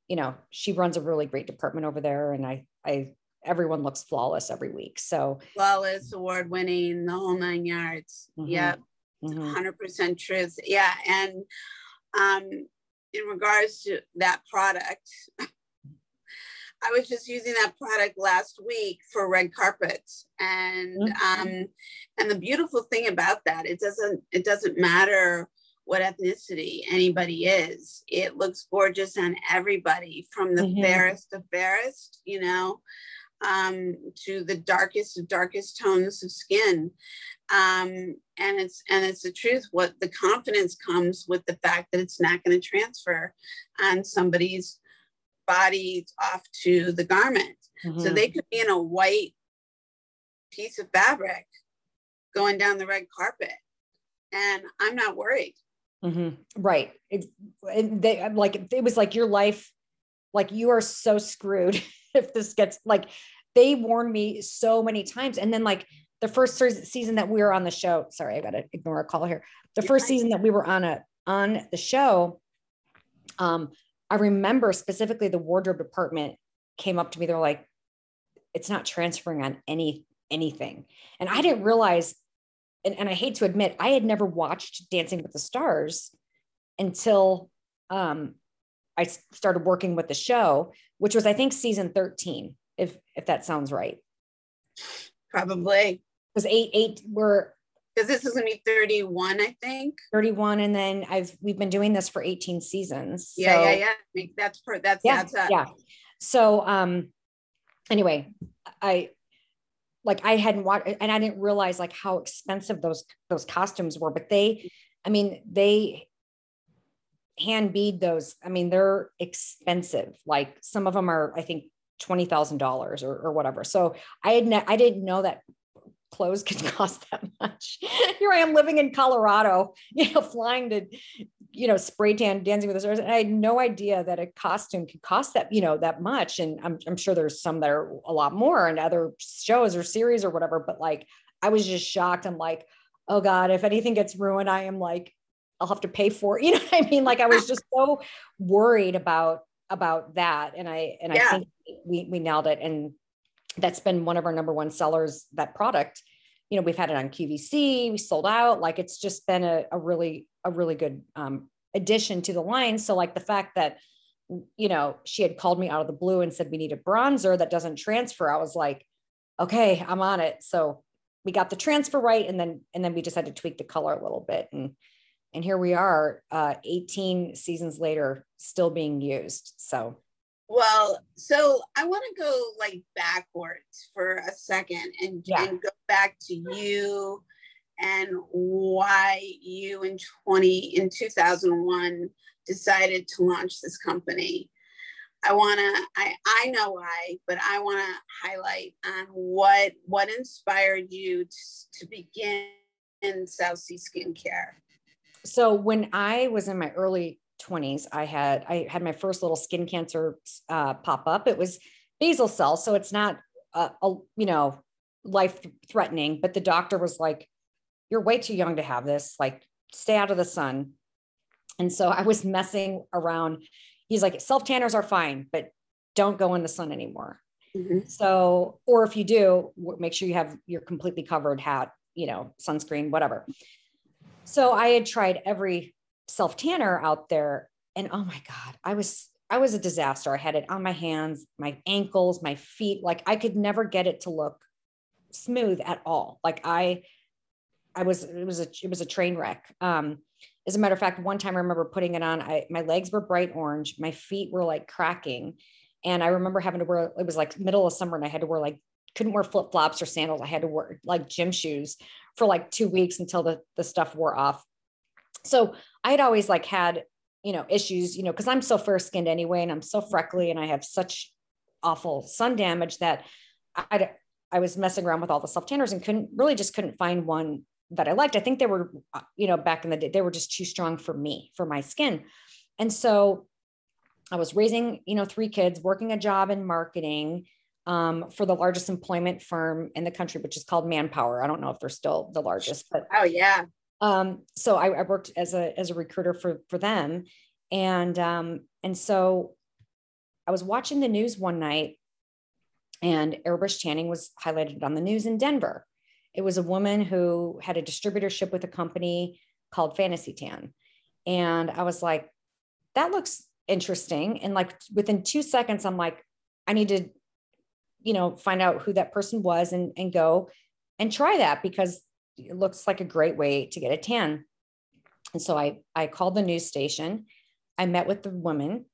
you know she runs a really great department over there and i i everyone looks flawless every week so flawless award winning the whole nine yards mm-hmm. yep mm-hmm. 100% truth yeah and um in regards to that product I was just using that product last week for red carpets, and mm-hmm. um, and the beautiful thing about that it doesn't it doesn't matter what ethnicity anybody is. It looks gorgeous on everybody, from the mm-hmm. fairest of fairest, you know, um, to the darkest of darkest tones of skin. Um, and it's and it's the truth. What the confidence comes with the fact that it's not going to transfer on somebody's body off to the garment. Mm-hmm. So they could be in a white piece of fabric going down the red carpet. And I'm not worried. Mm-hmm. Right. It, it, they like it was like your life, like you are so screwed if this gets like they warned me so many times. And then like the first season that we were on the show, sorry, I gotta ignore a call here. The first season that we were on a on the show, um, I remember specifically the wardrobe department came up to me. They're like, it's not transferring on any anything. And I didn't realize, and, and I hate to admit, I had never watched Dancing with the Stars until um I started working with the show, which was I think season 13, if if that sounds right. Probably. Because eight eight were because this is gonna be 31, I think. 31, and then I've we've been doing this for 18 seasons. Yeah, so, yeah, yeah. That's per that's yeah, that's a, yeah. So um anyway, I like I hadn't watched and I didn't realize like how expensive those those costumes were, but they I mean they hand bead those. I mean, they're expensive. Like some of them are, I think, twenty thousand dollars or, whatever. So I had ne- I didn't know that clothes could cost that much. Here I am living in Colorado, you know, flying to, you know, spray tan dancing with the stars. And I had no idea that a costume could cost that, you know, that much. And I'm, I'm sure there's some that are a lot more and other shows or series or whatever. But like, I was just shocked. I'm like, oh God, if anything gets ruined, I am like, I'll have to pay for it. You know what I mean? Like I was just so worried about about that. And I and yeah. I think we we nailed it. And that's been one of our number one sellers, that product. You know, we've had it on QVC, we sold out. Like it's just been a, a really, a really good um, addition to the line. So like the fact that, you know, she had called me out of the blue and said we need a bronzer that doesn't transfer. I was like, okay, I'm on it. So we got the transfer right. And then, and then we just had to tweak the color a little bit. And, and here we are, uh, 18 seasons later, still being used. So well, so I want to go like backwards for a second and, yeah. and go back to you and why you in 20 in 2001 decided to launch this company. I want to I I know why, but I want to highlight on what what inspired you to, to begin in South Sea Skincare. So when I was in my early 20s i had i had my first little skin cancer uh, pop up it was basal cell so it's not a, a, you know life threatening but the doctor was like you're way too young to have this. Like stay out of the sun. And so i was messing around. He's like self tanners are fine but don't go in the sun anymore. Mm-hmm. so or if you do make sure you have your completely covered hat you know sunscreen whatever so i had tried every self tanner out there and oh my god i was i was a disaster. I had it on my hands my ankles my feet. Like i could never get it to look smooth at all. Like i i was it was a it was a train wreck. Um as a matter of fact one time i remember putting it on i my legs were bright orange my feet were like cracking. And i remember having to wear it was like middle of summer and i had to wear like couldn't wear flip flops or sandals. I had to wear like gym shoes for like two weeks until the the stuff wore off so I had always like had, you know, issues, you know, because I'm so fair skinned anyway, and I'm so freckly and I have such awful sun damage that I I was messing around with all the self tanners and couldn't really just couldn't find one that I liked. I think they were, uh, you know, back in the day, they were just too strong for me, for my skin. And so I was raising, you know, three kids, working a job in marketing um, for the largest employment firm in the country, which is called Manpower. I don't know if they're still the largest, but oh yeah, um, so I, I, worked as a as a recruiter for for them, and um, and so I was watching the news one night, and airbrush tanning was highlighted on the news in Denver. It was a woman who had a distributorship with a company called Fantasy Tan, and I was like, that looks interesting. And like within two seconds, I'm like, I need to, you know, find out who that person was and and go and try that because it looks like a great way to get a tan. And so I, I called the news station. I met with the woman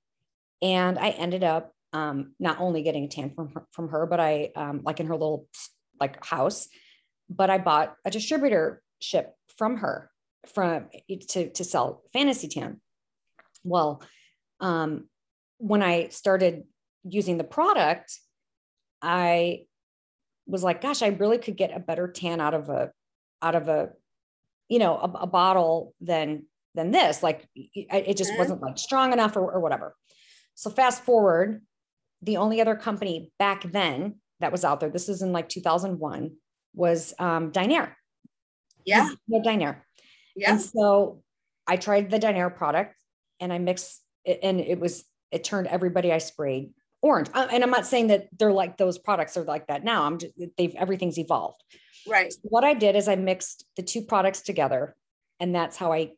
and I ended up um, not only getting a tan from her, from her, but I um, like in her little like house, but I bought a distributorship from her from to, to sell fantasy tan. Well, um, when I started using the product, I was like, gosh, I really could get a better tan out of a out of a you know a, a bottle than than this like it just mm-hmm. wasn't like strong enough or, or whatever so fast forward the only other company back then that was out there this is in like 2001 was um Dinair. Yeah. No Dinair. Yeah. And so I tried the Dinair product and I mixed it and it was it turned everybody I sprayed orange. And I'm not saying that they're like those products are like that now. I'm just they've everything's evolved. Right. So what I did is I mixed the two products together, and that's how I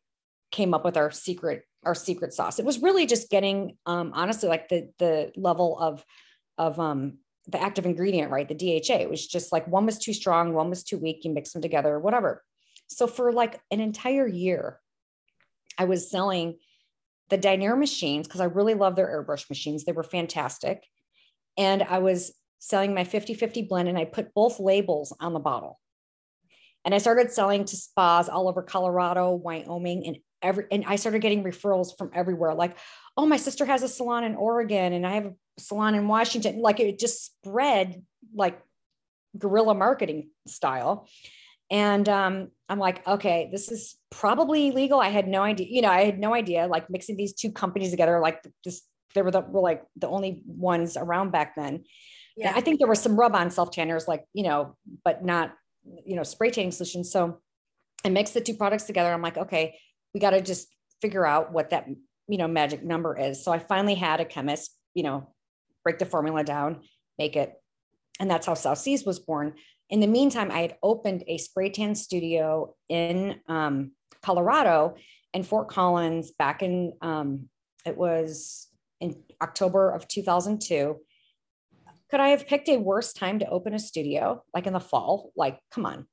came up with our secret our secret sauce. It was really just getting, um, honestly, like the the level of of um, the active ingredient, right? The DHA. It was just like one was too strong, one was too weak. You mix them together, whatever. So for like an entire year, I was selling the Dinair machines because I really love their airbrush machines. They were fantastic. And I was selling my 50 50 blend and I put both labels on the bottle. And I started selling to spas all over Colorado, Wyoming, and every and I started getting referrals from everywhere. Like, oh, my sister has a salon in Oregon and I have a salon in Washington. Like it just spread like guerrilla marketing style. And um, I'm like, okay, this is probably illegal. I had no idea, you know, I had no idea like mixing these two companies together, like this, they were the were like the only ones around back then. Yeah. I think there were some rub-on self tanners, like, you know, but not, you know, spray tanning solutions. So I mixed the two products together. I'm like, okay, we got to just figure out what that, you know, magic number is. So I finally had a chemist, you know, break the formula down, make it. And that's how South Seas was born. In the meantime, I had opened a spray tan studio in um, Colorado and Fort Collins back in, um, it was in October of 2002. Could I have picked a worse time to open a studio, like in the fall? Like, come on.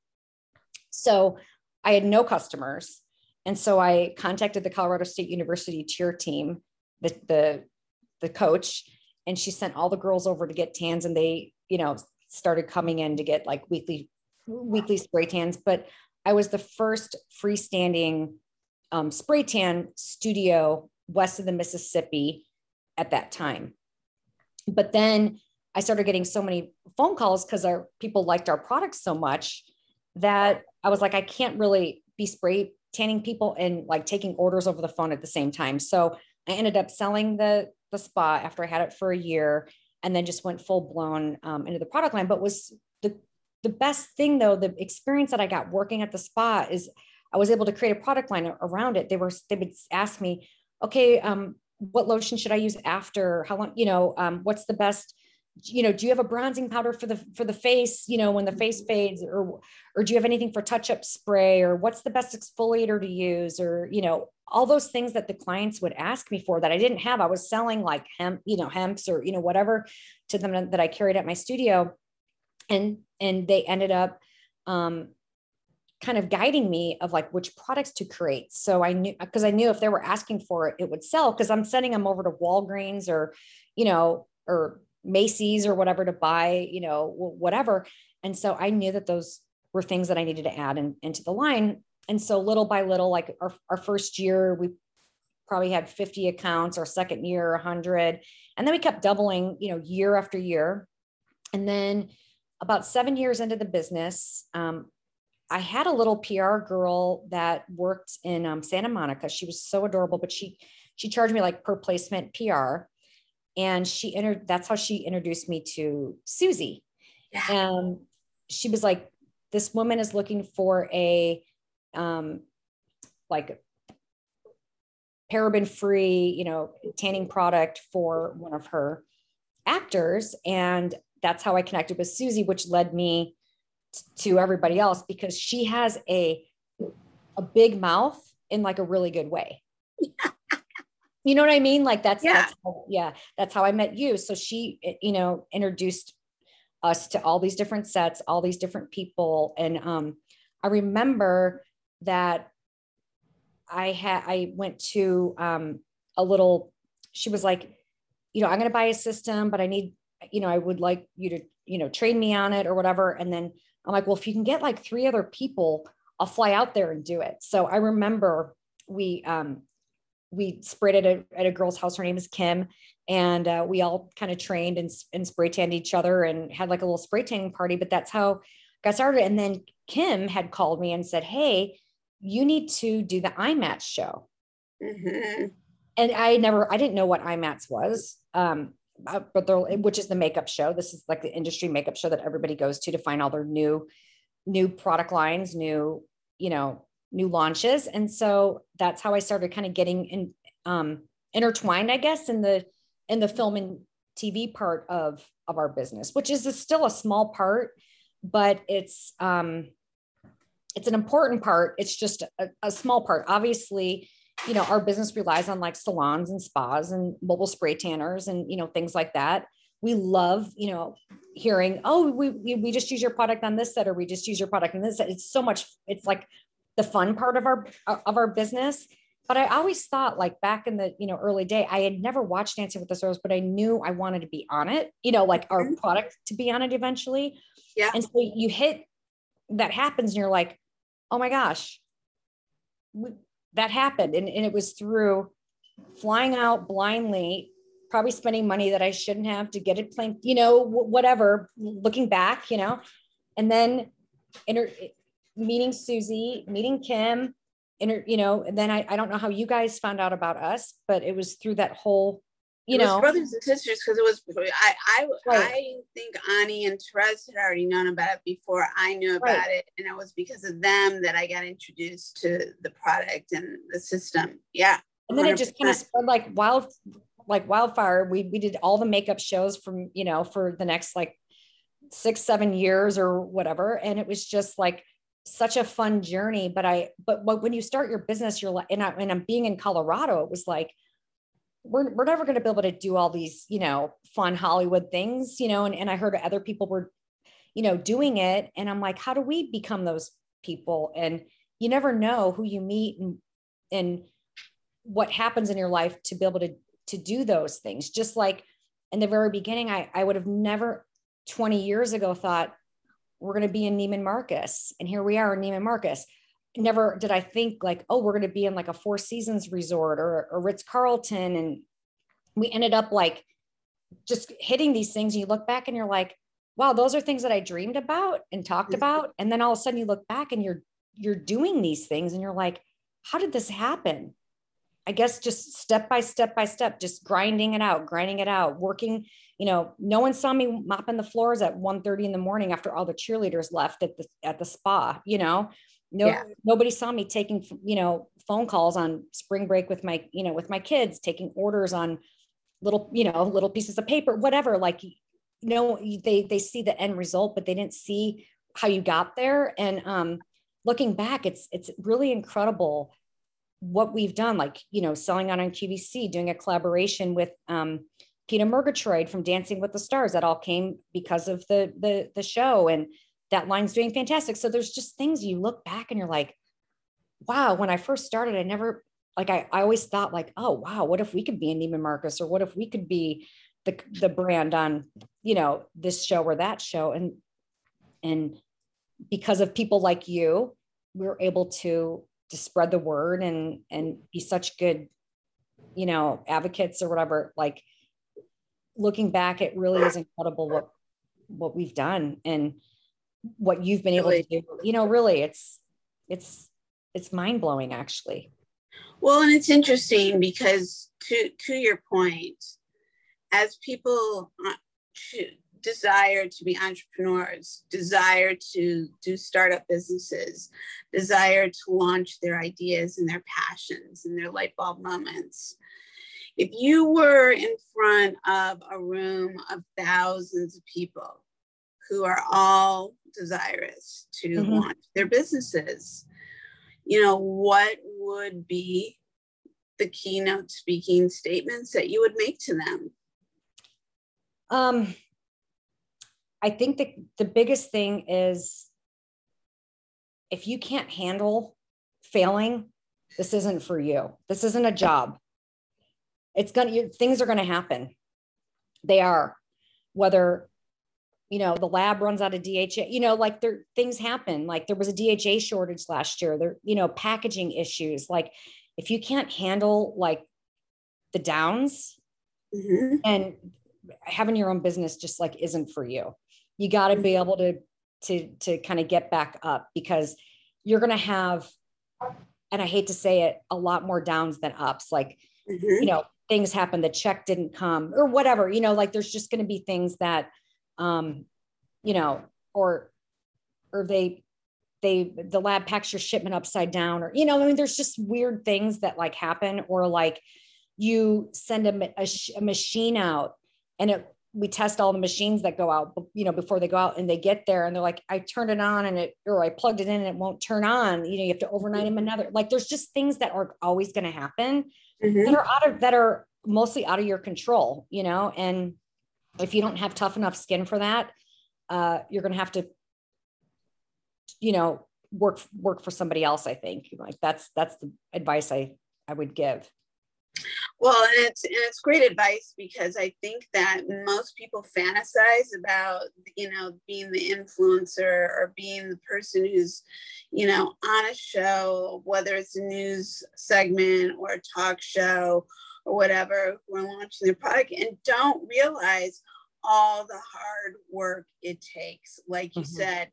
So I had no customers. And so I contacted the Colorado State University cheer team, the, the, the coach, and she sent all the girls over to get tans and they, you know, started coming in to get like weekly weekly spray tans but i was the first freestanding um, spray tan studio west of the mississippi at that time. But then i started getting so many phone calls because our people liked our products so much that i was like i can't really be spray tanning people and like taking orders over the phone at the same time. So i ended up selling the the spa after i had it for a year and then just went full blown um, into the product line. But was the the best thing though, the experience that I got working at the spa is I was able to create a product line around it. They were they would ask me, okay, um, what lotion should I use after? How long? You know, um, what's the best? You know do you have a bronzing powder for the for the face you know when the face fades or or do you have anything for touch up spray or what's the best exfoliator to use or you know all those things that the clients would ask me for that I didn't have. I was selling like hemp you know hemps or you know whatever to them that I carried at my studio. And and they ended up um kind of guiding me of like which products to create. So I knew because I knew if they were asking for it it would sell because I'm sending them over to Walgreens or you know or Macy's or whatever to buy, you know, whatever. And so I knew that those were things that I needed to add in, into the line. And so little by little, like our, our first year, we probably had 50 accounts, our second year, 100. And then we kept doubling, you know, year after year. And then about seven years into the business, um, I had a little PR girl that worked in um, Santa Monica. She was so adorable, but she she charged me like per placement PR and she entered that's how she introduced me to Susie. Yeah. And she was like, this woman is looking for a um like paraben free, you know, tanning product for one of her actors. And that's how I connected with Susie, which led me to everybody else because she has a a big mouth in like a really good way. Yeah you know what I mean? Like that's, yeah. That's how, yeah, that's how I met you. So she, eh, you know, introduced us to all these different sets, all these different people. And um, I remember that I had, I went to um, a little, she was like, you know, I'm going to buy a system, but I need, you know, I would like you to, you know, train me on it or whatever. And then I'm like, well, if you can get like three other people, I'll fly out there and do it. So I remember we um, we sprayed at a, at a girl's house. Her name is Kim. And uh, we all kind of trained and, and spray tanned each other and had like a little spray tanning party. But that's how I got started. And then Kim had called me and said, Hey, you need to do the IMATS show. Mm-hmm. And I never, I didn't know what IMATS was. Um, uh, but they're, which is the makeup show. This is like the industry makeup show that everybody goes to to find all their new, new product lines, new, you know, new launches. And so that's how I started kind of getting in, um, intertwined, I guess, in the in the film and TV part of of our business, which is a, still a small part, but it's um, it's an important part. It's just a, a small part. Obviously, you know, our business relies on like salons and spas and mobile spray tanners and, you know, things like that. We love, you know, hearing, oh, we, we, just use your product on this set or we just use your product on this set. It's so much, it's like the fun part of our, of our business. But I always thought like back in the, you know, early day, I had never watched Dancing with the Stars, but I knew I wanted to be on it, you know, like our mm-hmm. product to be on it eventually. Yeah. And so you hit that happens and you're like, oh my gosh, that happened. And, and it was through flying out blindly, probably spending money that I shouldn't have to get it plane, you know, whatever, looking back, you know, and then inter- meeting Susie, meeting Kim, inter- you know, and then I, I don't know how you guys found out about us, but it was through that whole you know brothers and sisters because it was I I right. I think Ani and Therese had already known about it before I knew about right. it, and it was because of them that I got introduced to the product and the system. Yeah, and then 100%. it just kind of spread like wild, like wildfire. We we did all the makeup shows from you know for the next like six seven years or whatever, and it was just like such a fun journey. But I but but when you start your business, you're like, and I and I'm being in Colorado, it was like we're, we're never going to be able to do all these, you know, fun Hollywood things, you know, and, and I heard other people were, you know, doing it. And I'm like, how do we become those people? And you never know who you meet and, and what happens in your life to be able to, to do those things. Just like in the very beginning, I, I would have never 20 years ago thought we're going to be in Neiman Marcus. And here we are in Neiman Marcus never did I think like, oh, we're going to be in like a Four Seasons resort or, or Ritz Carlton. And we ended up like just hitting these things. And you look back and you're like, wow, those are things that I dreamed about and talked about. And then all of a sudden you look back and you're, you're doing these things and you're like, how did this happen? I guess just step by step by step, just grinding it out, grinding it out, working, you know, no one saw me mopping the floors at 1 30 in the morning after all the cheerleaders left at the at the spa, you know, no yeah. nobody saw me taking you know phone calls on spring break with my you know with my kids taking orders on little you know little pieces of paper whatever like you know they they see the end result but they didn't see how you got there and um looking back it's it's really incredible what we've done like you know selling out on QVC doing a collaboration with um Peta Murgatroyd from Dancing with the Stars that all came because of the the the show and that line's doing fantastic. So there's just things you look back and you're like, wow, when I first started, I never like I, I always thought like, oh wow, what if we could be in Neiman Marcus or what if we could be the the brand on, you know, this show or that show. And and because of people like you, we are able to to spread the word and and be such good, you know, advocates or whatever. Like looking back, it really is incredible what what we've done. And what you've been able to do you know really it's it's it's mind blowing actually well and it's interesting because to to your point as people uh, desire to be entrepreneurs desire to do startup businesses desire to launch their ideas and their passions and their light bulb moments if you were in front of a room of thousands of people who are all desirous to mm-hmm. launch their businesses. You know, what would be the keynote speaking statements that you would make to them? Um, I think that the biggest thing is if you can't handle failing, this isn't for you. This isn't a job. It's gonna things are gonna happen. They are, whether you know the lab runs out of dha you know like there things happen like there was a dha shortage last year there you know packaging issues like if you can't handle like the downs mm-hmm. and having your own business just like isn't for you you got to be mm-hmm. able to to to kind of get back up because you're going to have and i hate to say it a lot more downs than ups like mm-hmm. you know things happen the check didn't come or whatever you know like there's just going to be things that um, you know, or or they they the lab packs your shipment upside down, or you know, I mean, there's just weird things that like happen, or like you send a, a, a machine out and it we test all the machines that go out, you know, before they go out and they get there and they're like, I turned it on and it, or I plugged it in and it won't turn on. You know, you have to overnight them another. Like there's just things that are always going to happen mm-hmm. that are out of, that are mostly out of your control, you know, and if you don't have tough enough skin for that, uh, you're going to have to, you know, work, work for somebody else. I think like that's, that's the advice I, I would give. Well, and it's and it's great advice because I think that most people fantasize about you know being the influencer or being the person who's you know on a show, whether it's a news segment or a talk show or whatever, who are launching their product and don't realize all the hard work it takes. Like you mm-hmm. said,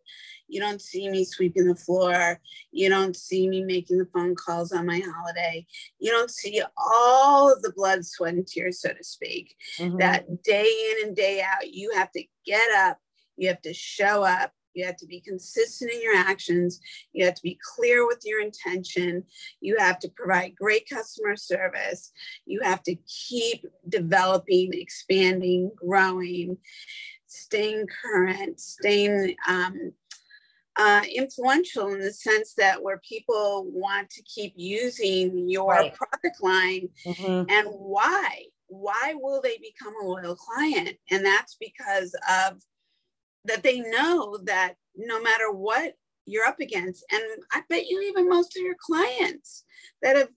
you don't see me sweeping the floor. You don't see me making the phone calls on my holiday. You don't see all of the blood, sweat, and tears, so to speak, mm-hmm. that day in and day out, you have to get up, you have to show up, you have to be consistent in your actions. You have to be clear with your intention. You have to provide great customer service. You have to keep developing, expanding, growing, staying current, staying um, uh, influential in the sense that where people want to keep using your right. product line mm-hmm. and why why will they become a loyal client and that's because of that they know that no matter what you're up against and i bet you even most of your clients that have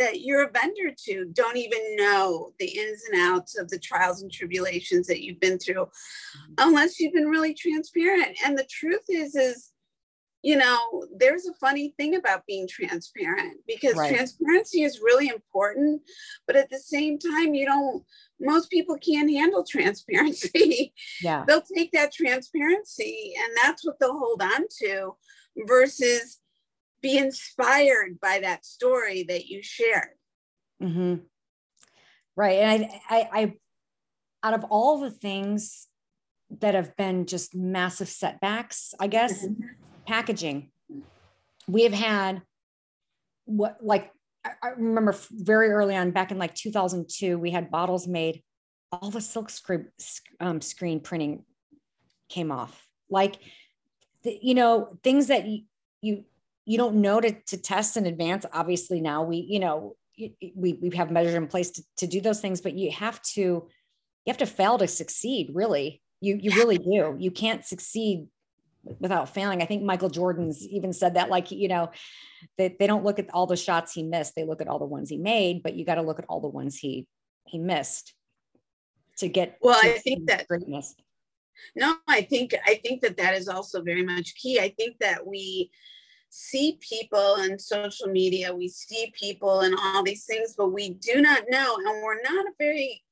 that you're a vendor to don't even know the ins and outs of the trials and tribulations that you've been through unless you've been really transparent. And the truth is is you know there's a funny thing about being transparent because right. transparency is really important but at the same time you don't most people can't handle transparency. Yeah. they'll take that transparency and that's what they'll hold on to versus be inspired by that story that you shared. Mm-hmm. Right. And I, I, I, out of all the things that have been just massive setbacks, I guess, mm-hmm. Packaging, we have had what like I remember very early on, back in like 2002, we had bottles made. All the silk screen, um, screen printing came off. Like, the, you know, things that you, you you don't know to, to test in advance. Obviously, now we you know we we have measures in place to, to do those things, but you have to you have to fail to succeed. Really, you you really do. You can't succeed without failing. I think Michael Jordan's mm-hmm. even said that, like, you know, that they don't look at all the shots he missed. They look at all the ones he made, but you got to look at all the ones he, he missed to get. Well, to I think that greatness. No, I think, I think that that is also very much key. I think that we, see people in social media, we see people and all these things, but we do not know, and we're not a very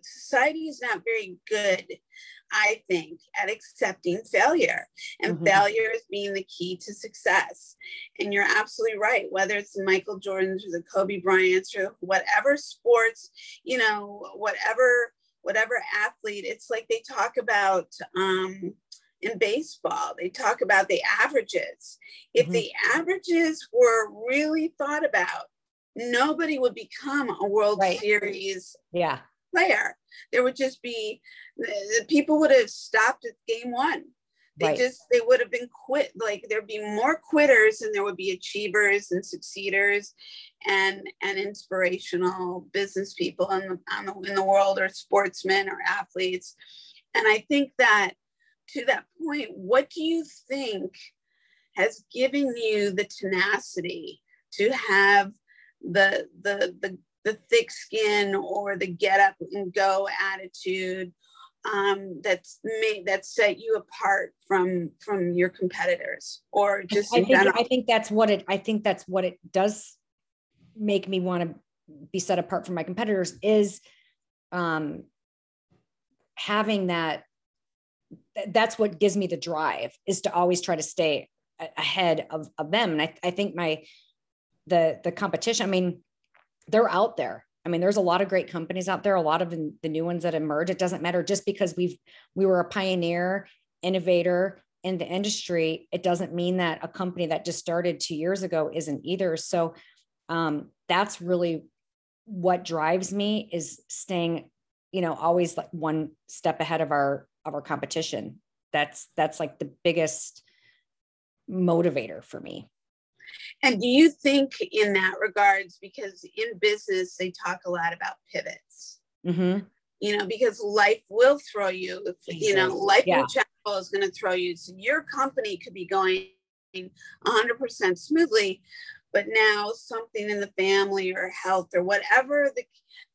society is not very good I think, at accepting failure. And mm-hmm. failure is being the key to success. And you're absolutely right. Whether it's the Michael Jordans or the Kobe Bryants or whatever sports, you know, whatever whatever athlete, it's like they talk about um, in baseball. They talk about the averages. If mm-hmm. the averages were really thought about, nobody would become a World right. Series yeah. Player. There would just be the people would have stopped at game one. They right. just they would have been quit. Like there'd be more quitters than there would be achievers and succeeders, and and inspirational business people in the, the in the world or sportsmen or athletes. And I think that to that point, what do you think has given you the tenacity to have the the the the thick skin or the get up and go attitude um, that's made that set you apart from from your competitors or just I think, I think that's what it I think that's what it does make me want to be set apart from my competitors is um, having that that's what gives me the drive is to always try to stay ahead of, of them. And I, I think my the the competition i mean they're out there I mean, there's a lot of great companies out there, a lot of the new ones that emerge. It doesn't matter just because we've we were a pioneer, innovator in the industry. It doesn't mean that a company that just started two years ago isn't either. So um, that's really what drives me is staying you know, always like one step ahead of our of our competition. That's that's like the biggest motivator for me. And do you think in that regards, because in business they talk a lot about pivots, mm-hmm. you know, because life will throw you, you know, life yeah. in is going to throw you. So your company could be going 100% smoothly, but now something in the family or health or whatever the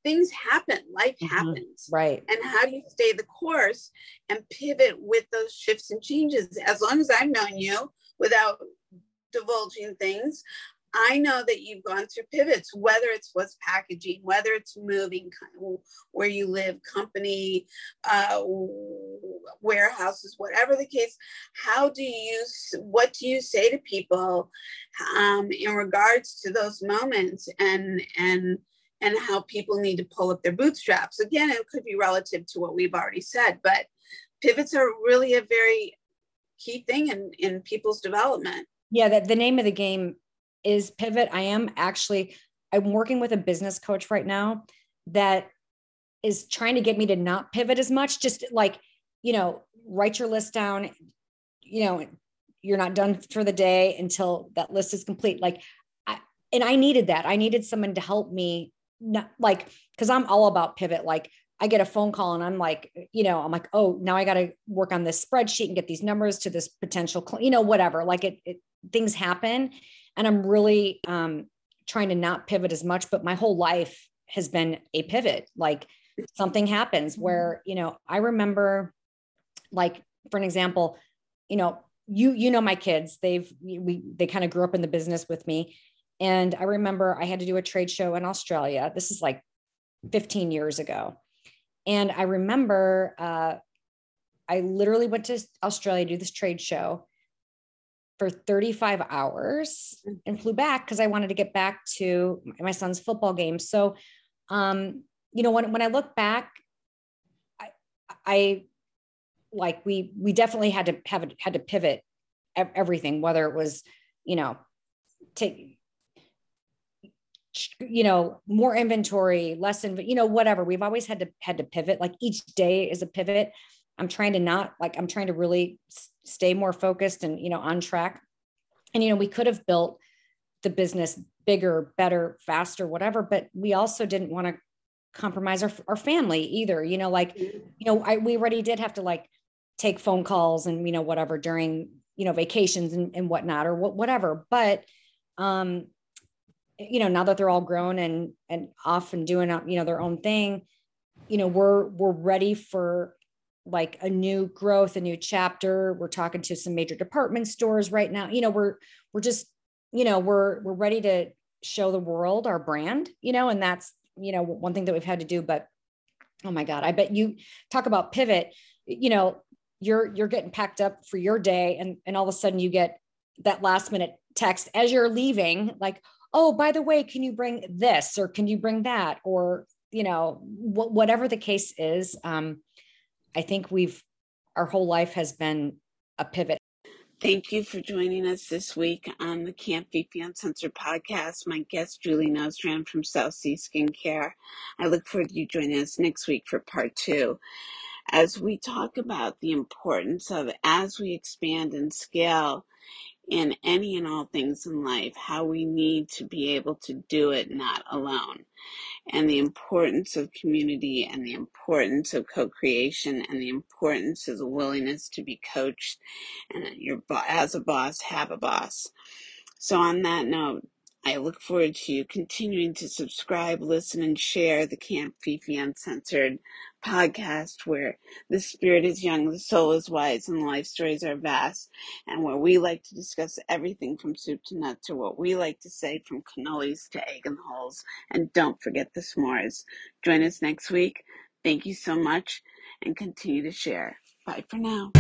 things happen life mm-hmm. happens right and how do you stay the course and pivot with those shifts and changes as long as i've known you without divulging things I know that you've gone through pivots, whether it's what's packaging, whether it's moving where you live, company, uh, warehouses, whatever the case. How do you, what do you say to people um, in regards to those moments and, and, and how people need to pull up their bootstraps? Again, it could be relative to what we've already said, but pivots are really a very key thing in, in people's development. Yeah, that the name of the game is pivot. I am actually, I'm working with a business coach right now that is trying to get me to not pivot as much, just like, you know, write your list down, you know, you're not done for the day until that list is complete. Like, I, and I needed that. I needed someone to help me, not like, because I'm all about pivot. Like, I get a phone call and I'm like, you know, I'm like, oh, now I got to work on this spreadsheet and get these numbers to this potential, you know, whatever. Like it, it things happen, and i'm really um, trying to not pivot as much but my whole life has been a pivot. Like something happens mm-hmm. where you know i remember like for an example you know you you know my kids. They've we they kind of grew up in the business with me. And i remember i had to do a trade show in australia. This is like 15 years ago. And i remember uh, i literally went to australia to do this trade show for 35 hours mm. and flew back because I wanted to get back to my son's football game. So, um, you know, when, when I look back, I, I like we we definitely had to have had to pivot everything, whether it was, you know, take you know more inventory less in you know whatever we've always had to had to pivot like each day is a pivot i'm trying to not like i'm trying to really stay more focused and you know on track and you know we could have built the business bigger better faster whatever but we also didn't want to compromise our, our family either you know like mm-hmm. you know I, we already did have to like take phone calls and you know whatever during you know vacations and, and whatnot or what, whatever but um you know now that they're all grown and and off and doing you know their own thing you know we're we're ready for like a new growth, a new chapter. We're talking to some major department stores right now. You know, we're we're just, you know, we're we're ready to show the world our brand, you know, and that's, you know, one thing that we've had to do. But oh my God, I bet you talk about pivot, you know, you're you're getting packed up for your day and and all of a sudden you get that last minute text as you're leaving, like, oh, by the way, can you bring this or can you bring that? Or, you know, wh- whatever the case is. Um, I think we've, our whole life has been a pivot. Thank you for joining us this week on the Camp Fifi Uncensored podcast. My guest, Julie Nostrand from South Sea Skincare. I look forward to you joining us next week for part two. As we talk about the importance of as we expand and scale in any and all things in life, how we need to be able to do it not alone. And the importance of community and the importance of co-creation and the importance of the willingness to be coached and your as a boss have a boss. So on that note I look forward to you continuing to subscribe, listen, and share the Camp Fifi Uncensored podcast where the spirit is young, the soul is wise, and life stories are vast, and where we like to discuss everything from soup to nuts, or what we like to say from cannolis to egg and holes. And don't forget the s'mores. Join us next week. Thank you so much, and continue to share. Bye for now.